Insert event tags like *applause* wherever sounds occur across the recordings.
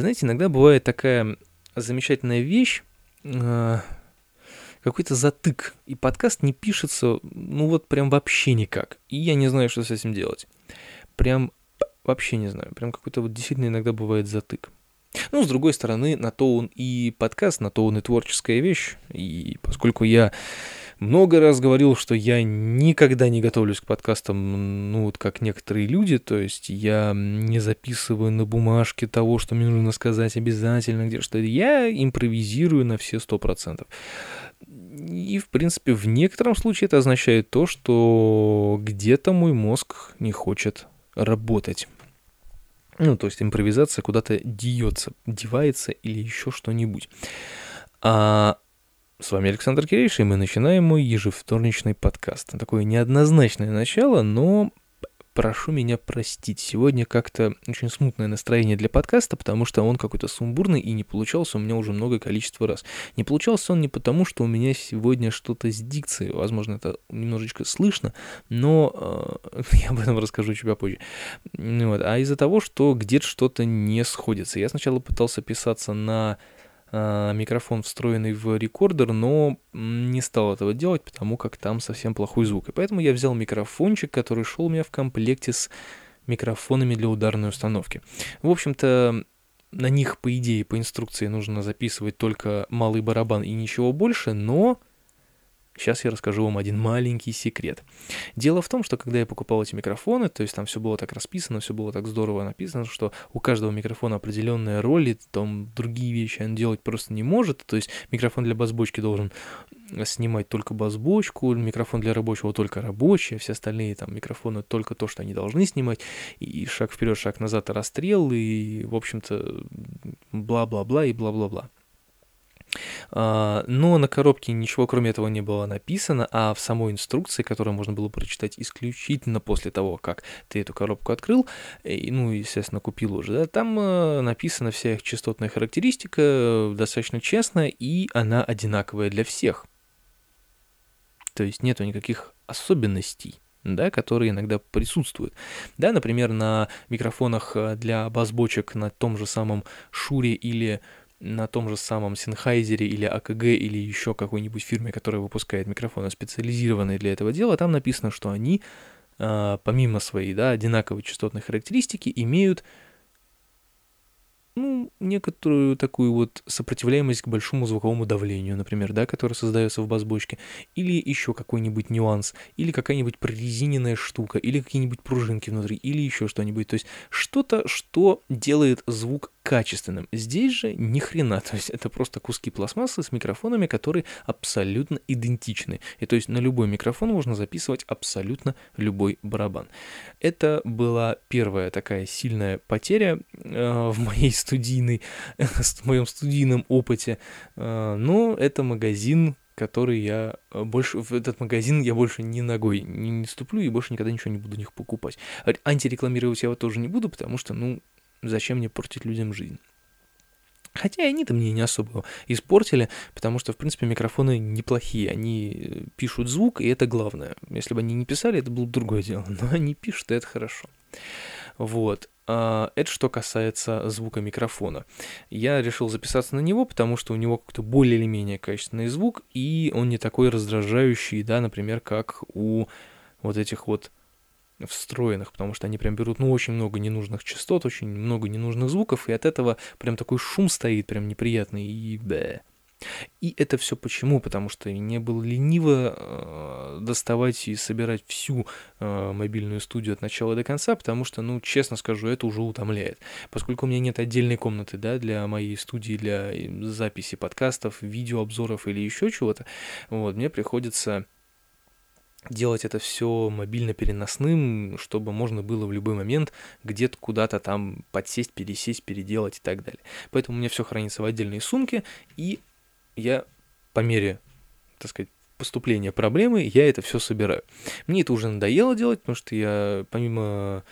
Знаете, иногда бывает такая замечательная вещь, э, какой-то затык, и подкаст не пишется, ну вот прям вообще никак. И я не знаю, что с этим делать. Прям вообще не знаю. Прям какой-то вот действительно иногда бывает затык. Ну, с другой стороны, на то он и подкаст, на то он и творческая вещь. И поскольку я много раз говорил, что я никогда не готовлюсь к подкастам, ну, вот как некоторые люди, то есть я не записываю на бумажке того, что мне нужно сказать обязательно, где что я импровизирую на все сто процентов. И, в принципе, в некотором случае это означает то, что где-то мой мозг не хочет работать. Ну, то есть импровизация куда-то деется, девается или еще что-нибудь. А с вами Александр Кирейш, и мы начинаем мой ежевторничный подкаст. Такое неоднозначное начало, но прошу меня простить. Сегодня как-то очень смутное настроение для подкаста, потому что он какой-то сумбурный и не получался у меня уже много количества раз. Не получался он не потому, что у меня сегодня что-то с дикцией, возможно, это немножечко слышно, но э, *laughs* я об этом расскажу чуть попозже. Вот. А из-за того, что где-то что-то не сходится. Я сначала пытался писаться на микрофон встроенный в рекордер, но не стал этого делать, потому как там совсем плохой звук. И поэтому я взял микрофончик, который шел у меня в комплекте с микрофонами для ударной установки. В общем-то, на них, по идее, по инструкции нужно записывать только малый барабан и ничего больше, но Сейчас я расскажу вам один маленький секрет. Дело в том, что когда я покупал эти микрофоны, то есть там все было так расписано, все было так здорово написано, что у каждого микрофона определенная роль, и там другие вещи он делать просто не может. То есть микрофон для бас-бочки должен снимать только бас-бочку, микрофон для рабочего только рабочий, а все остальные там микрофоны только то, что они должны снимать, и шаг вперед, шаг назад, расстрел, и, в общем-то, бла-бла-бла и бла-бла-бла. А, но на коробке ничего кроме этого не было написано, а в самой инструкции, которую можно было прочитать исключительно после того, как ты эту коробку открыл, и, ну, естественно, купил уже, да, там э, написана вся их частотная характеристика э, достаточно честно, и она одинаковая для всех. То есть нету никаких особенностей да, которые иногда присутствуют. Да, например, на микрофонах э, для бас-бочек на том же самом Шуре или на том же самом Sennheiser или АКГ или еще какой-нибудь фирме, которая выпускает микрофоны специализированные для этого дела, там написано, что они а, помимо своей да, одинаковой частотной характеристики имеют ну, некоторую такую вот сопротивляемость к большому звуковому давлению, например, да, которое создается в бас-бочке, или еще какой-нибудь нюанс, или какая-нибудь прорезиненная штука, или какие-нибудь пружинки внутри, или еще что-нибудь. То есть что-то, что делает звук качественным. Здесь же ни хрена, то есть это просто куски пластмассы с микрофонами, которые абсолютно идентичны. И то есть на любой микрофон можно записывать абсолютно любой барабан. Это была первая такая сильная потеря э, в моей студийной, *laughs* в моем студийном опыте. Э, но это магазин, который я э, больше в этот магазин я больше ни ногой не, не ступлю и больше никогда ничего не буду у них покупать. Антирекламировать я его тоже не буду, потому что, ну, зачем мне портить людям жизнь? Хотя они-то мне не особо испортили, потому что, в принципе, микрофоны неплохие. Они э, пишут звук, и это главное. Если бы они не писали, это было бы другое дело. Но *laughs* они пишут, и это хорошо. Вот. А, это что касается звука микрофона. Я решил записаться на него, потому что у него какой-то более или менее качественный звук, и он не такой раздражающий, да, например, как у вот этих вот встроенных, потому что они прям берут, ну, очень много ненужных частот, очень много ненужных звуков, и от этого прям такой шум стоит, прям неприятный, и бэ. И это все почему? Потому что мне было лениво э, доставать и собирать всю э, мобильную студию от начала до конца, потому что, ну, честно скажу, это уже утомляет. Поскольку у меня нет отдельной комнаты, да, для моей студии, для э, записи подкастов, видеообзоров или еще чего-то, вот, мне приходится делать это все мобильно переносным, чтобы можно было в любой момент где-то куда-то там подсесть, пересесть, переделать и так далее. Поэтому у меня все хранится в отдельной сумке, и я по мере, так сказать, поступления проблемы, я это все собираю. Мне это уже надоело делать, потому что я помимо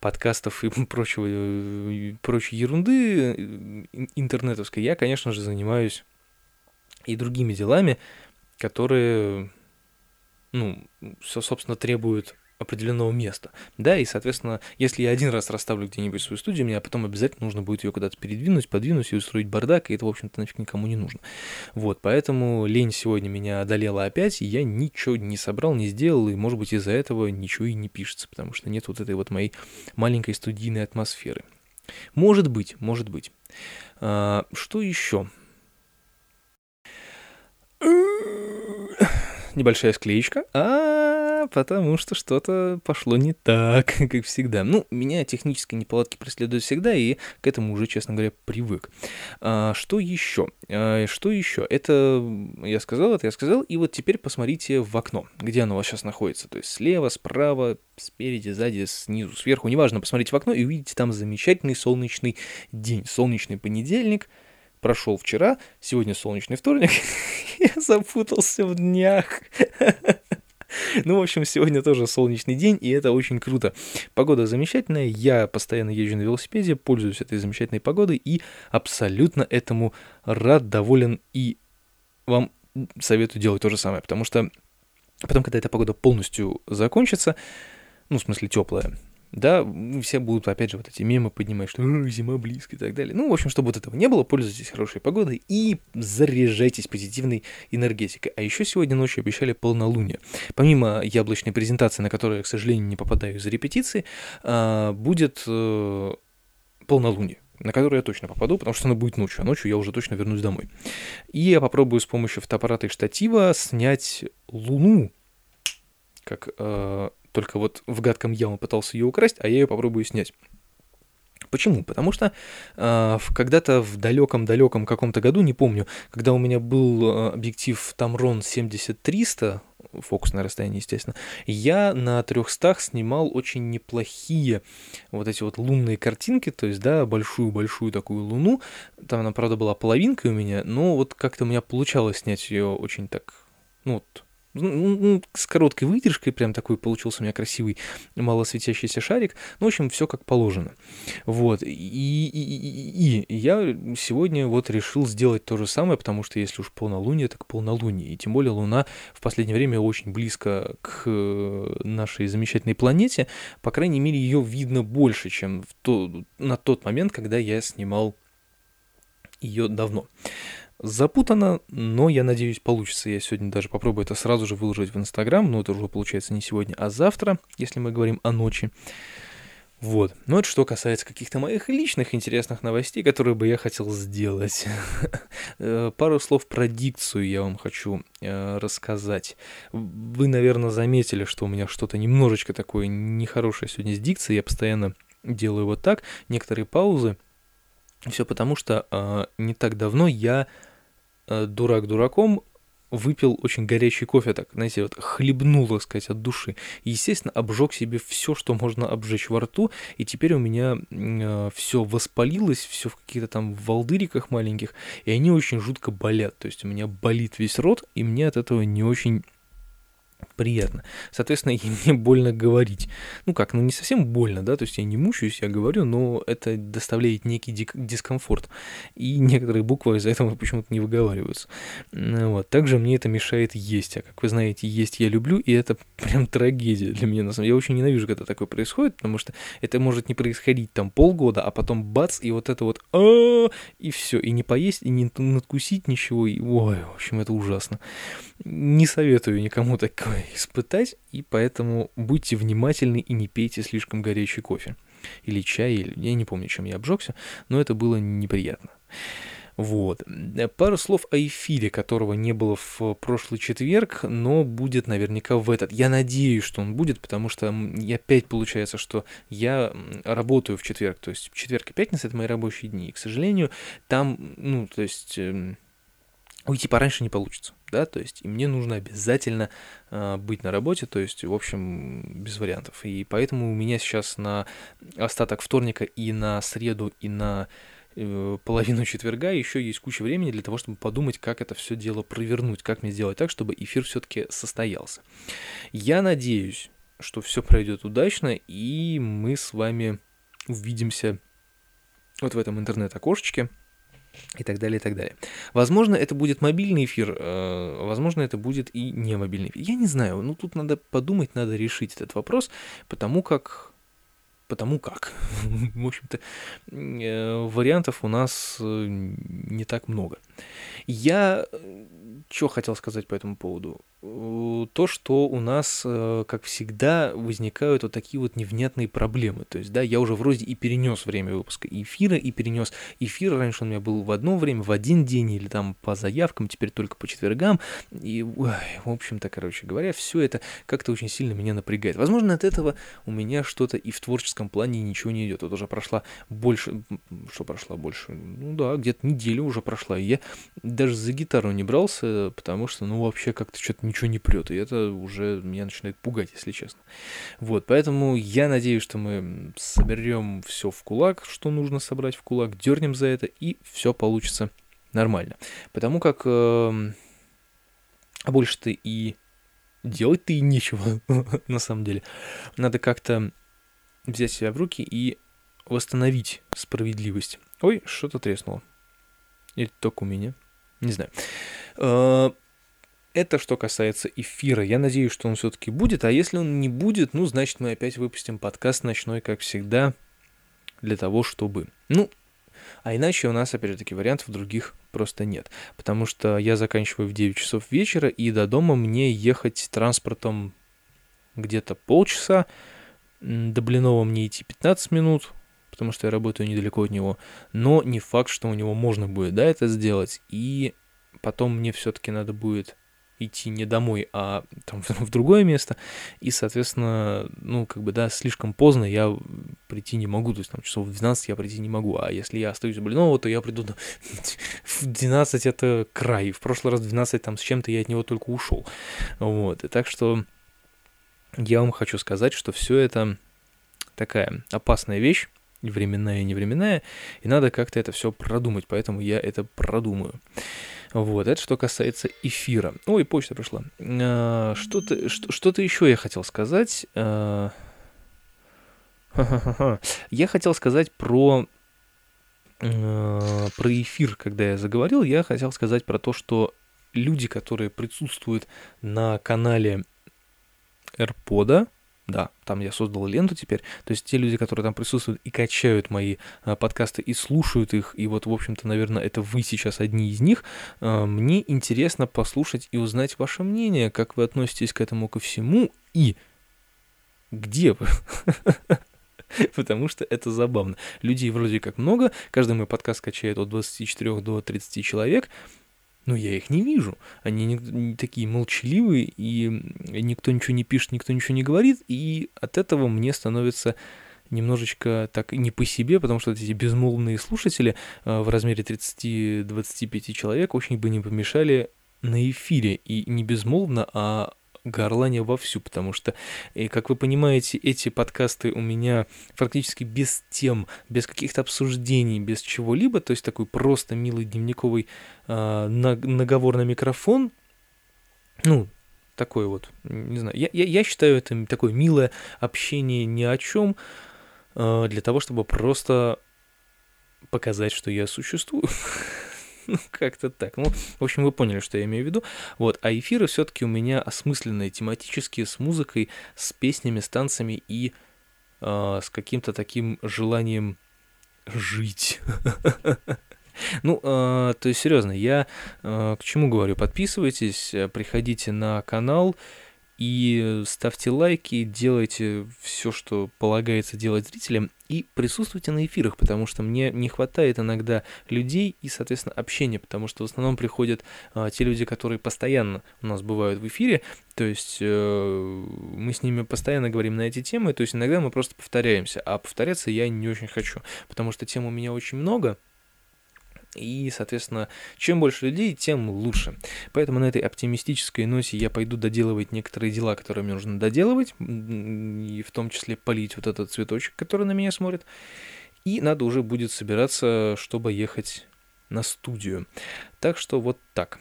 подкастов и *laughs* прочего, прочей ерунды интернетовской, я, конечно же, занимаюсь и другими делами, которые ну, все, собственно, требует определенного места, да, и, соответственно, если я один раз расставлю где-нибудь свою студию, мне потом обязательно нужно будет ее куда-то передвинуть, подвинуть и устроить бардак, и это, в общем-то, нафиг никому не нужно. Вот, поэтому лень сегодня меня одолела опять, и я ничего не собрал, не сделал, и, может быть, из-за этого ничего и не пишется, потому что нет вот этой вот моей маленькой студийной атмосферы. Может быть, может быть. А, что еще? Небольшая склеечка. А, потому что что-то пошло не так, *laughs* как всегда. Ну, меня технические неполадки преследуют всегда, и к этому уже, честно говоря, привык. А, что еще? А, что еще? Это я сказал, это я сказал, и вот теперь посмотрите в окно, где оно у вас сейчас находится. То есть слева, справа, спереди, сзади, снизу, сверху. Неважно, посмотрите в окно и увидите там замечательный солнечный день. Солнечный понедельник – прошел вчера, сегодня солнечный вторник, *laughs* я запутался в днях. *laughs* Ну, в общем, сегодня тоже солнечный день, и это очень круто. Погода замечательная, я постоянно езжу на велосипеде, пользуюсь этой замечательной погодой и абсолютно этому рад, доволен и вам советую делать то же самое, потому что потом, когда эта погода полностью закончится, ну, в смысле теплая, да, все будут, опять же, вот эти мемы поднимать, что зима близко и так далее. Ну, в общем, чтобы вот этого не было, пользуйтесь хорошей погодой и заряжайтесь позитивной энергетикой. А еще сегодня ночью обещали полнолуние. Помимо яблочной презентации, на которую я, к сожалению, не попадаю из-за репетиции, а, будет э, полнолуние на которое я точно попаду, потому что оно будет ночью, а ночью я уже точно вернусь домой. И я попробую с помощью фотоаппарата и штатива снять Луну, как э, только вот в гадком яму пытался ее украсть, а я ее попробую снять. Почему? Потому что э, когда-то в далеком-далеком каком-то году, не помню, когда у меня был э, объектив Tamron 70-300, фокусное расстояние, естественно, я на 300 снимал очень неплохие вот эти вот лунные картинки, то есть, да, большую-большую такую луну. Там она, правда, была половинкой у меня, но вот как-то у меня получалось снять ее очень так, ну вот, с короткой выдержкой, прям такой получился у меня красивый малосветящийся шарик. Ну, в общем, все как положено. Вот. И, и, и, и я сегодня вот решил сделать то же самое, потому что если уж полнолуние, так полнолуние. И тем более Луна в последнее время очень близко к э, нашей замечательной планете. По крайней мере, ее видно больше, чем в то, на тот момент, когда я снимал ее давно. Запутано, но я надеюсь получится. Я сегодня даже попробую это сразу же выложить в Инстаграм, но это уже получается не сегодня, а завтра, если мы говорим о ночи. Вот. Но это что касается каких-то моих личных интересных новостей, которые бы я хотел сделать. *laughs* Э, пару слов про дикцию я вам хочу э, рассказать. Вы, наверное, заметили, что у меня что-то немножечко такое нехорошее сегодня с дикцией. Я постоянно делаю вот так, некоторые паузы. Все потому, что э, не так давно я Э, дурак дураком, выпил очень горячий кофе, так, знаете, вот хлебнул, так сказать, от души. И, естественно, обжег себе все, что можно обжечь во рту, и теперь у меня э, все воспалилось, все в каких-то там волдыриках маленьких, и они очень жутко болят. То есть у меня болит весь рот, и мне от этого не очень приятно. Соответственно, *laughs* мне больно говорить. Ну как, ну не совсем больно, да, то есть я не мучаюсь, я говорю, но это доставляет некий дискомфорт. И некоторые буквы из-за этого почему-то не выговариваются. Вот. Также мне это мешает есть. А как вы знаете, есть я люблю, и это *laughs* прям трагедия для меня. На самом деле. Я очень ненавижу, когда такое происходит, потому что это может не происходить там полгода, а потом бац, и вот это вот и все, и не поесть, и не надкусить ничего, и ой, в общем, это ужасно. Не советую никому такое *laughs* испытать, и поэтому будьте внимательны и не пейте слишком горячий кофе. Или чай, или я не помню, чем я обжегся, но это было неприятно. Вот. Пару слов о эфире, которого не было в прошлый четверг, но будет наверняка в этот. Я надеюсь, что он будет, потому что опять получается, что я работаю в четверг, то есть четверг и пятница — это мои рабочие дни. И, к сожалению, там, ну, то есть эм, уйти пораньше не получится, да, то есть и мне нужно обязательно э, быть на работе, то есть, в общем, без вариантов. И поэтому у меня сейчас на остаток вторника и на среду, и на э, половину *laughs* четверга еще есть куча времени для того, чтобы подумать, как это все дело провернуть, как мне сделать так, чтобы эфир все-таки состоялся. Я надеюсь, что все пройдет удачно, и мы с вами увидимся вот в этом интернет-окошечке и так далее, и так далее. Возможно, это будет мобильный эфир, э, возможно, это будет и не мобильный эфир. Я не знаю, ну тут надо подумать, надо решить этот вопрос, потому как потому как. *laughs* В общем-то, э, вариантов у нас э, не так много. Я что хотел сказать по этому поводу? То, что у нас, э, как всегда, возникают вот такие вот невнятные проблемы. То есть, да, я уже вроде и перенес время выпуска эфира, и перенес эфир. Раньше он у меня был в одно время, в один день, или там по заявкам, теперь только по четвергам. И, ой, в общем-то, короче говоря, все это как-то очень сильно меня напрягает. Возможно, от этого у меня что-то и в творческом плане ничего не идет. Вот уже прошла больше... Что прошла больше? Ну да, где-то неделя уже прошла. И я даже за гитару не брался, потому что, ну, вообще как-то что-то ничего не прет, и это уже меня начинает пугать, если честно. Вот, поэтому я надеюсь, что мы соберем все в кулак, что нужно собрать в кулак, дернем за это, и все получится нормально. Потому как, э, больше-то и делать-то и нечего, *laughs* на самом деле. Надо как-то взять себя в руки и восстановить справедливость. Ой, что-то треснуло. Или только у меня. Не знаю. Э, это что касается эфира. Я надеюсь, что он все-таки будет. А если он не будет, ну, значит, мы опять выпустим подкаст ночной, как всегда, для того, чтобы... Ну, а иначе у нас, опять же таки, вариантов других просто нет. Потому что я заканчиваю в 9 часов вечера, и до дома мне ехать транспортом где-то полчаса. До Блинова мне идти 15 минут, потому что я работаю недалеко от него. Но не факт, что у него можно будет, да, это сделать. И потом мне все-таки надо будет идти не домой, а там в другое место, и, соответственно, ну, как бы, да, слишком поздно я прийти не могу, то есть там часов в 12 я прийти не могу, а если я остаюсь у Блинова, то я приду на... *laughs* в 12 это край, в прошлый раз в 12 там с чем-то я от него только ушел, вот, и так что я вам хочу сказать, что все это такая опасная вещь, временная и невременная, и надо как-то это все продумать, поэтому я это продумаю. Вот, это что касается эфира. Ой, почта пришла. А, что-то что, еще я хотел сказать. А, я хотел сказать про а, про эфир, когда я заговорил, я хотел сказать про то, что люди, которые присутствуют на канале AirPod, да, там я создал ленту теперь. То есть те люди, которые там присутствуют и качают мои а, подкасты и слушают их, и вот, в общем-то, наверное, это вы сейчас одни из них, а, мне интересно послушать и узнать ваше мнение, как вы относитесь к этому ко всему и где вы. *laughs* Потому что это забавно. Людей вроде как много, каждый мой подкаст качает от 24 до 30 человек, но я их не вижу. Они не, не такие молчаливые, и никто ничего не пишет, никто ничего не говорит, и от этого мне становится немножечко так не по себе, потому что эти безмолвные слушатели э, в размере 30-25 человек очень бы не помешали на эфире, и не безмолвно, а горлане вовсю, потому что, и, как вы понимаете, эти подкасты у меня практически без тем, без каких-то обсуждений, без чего-либо, то есть такой просто милый дневниковый э, наговор на микрофон, ну, такой вот, не знаю, я, я, я считаю это такое милое общение ни о чем, э, для того, чтобы просто показать, что я существую. *laughs* Ну, *laughs* как-то так. Ну, в общем, вы поняли, что я имею в виду. Вот, а эфиры все-таки у меня осмысленные, тематические, с музыкой, с песнями, с танцами и э, с каким-то таким желанием жить. *laughs* Ну, э, то есть, серьезно, я э, к чему говорю? Подписывайтесь, приходите на канал, и ставьте лайки, делайте все, что полагается делать зрителям, и присутствуйте на эфирах, потому что мне не хватает иногда людей и, соответственно, общения, потому что в основном приходят а, те люди, которые постоянно у нас бывают в эфире, то есть э, мы с ними постоянно говорим на эти темы, то есть иногда мы просто повторяемся, а повторяться я не очень хочу, потому что тем у меня очень много, и, соответственно, чем больше людей, тем лучше. Поэтому на этой оптимистической ноте я пойду доделывать некоторые дела, которые мне нужно доделывать, и в том числе полить вот этот цветочек, который на меня смотрит. И надо уже будет собираться, чтобы ехать на студию. Так что вот так.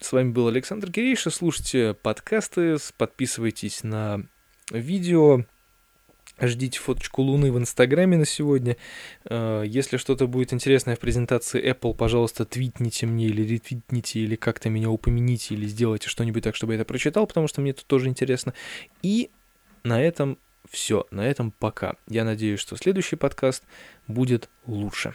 С вами был Александр Кирейша. Слушайте подкасты, подписывайтесь на видео, Ждите фоточку Луны в Инстаграме на сегодня. Э, если что-то будет интересное в презентации Apple, пожалуйста, твитните мне или ретвитните, или как-то меня упомяните, или сделайте что-нибудь так, чтобы я это прочитал, потому что мне это тоже интересно. И на этом все. На этом пока. Я надеюсь, что следующий подкаст будет лучше.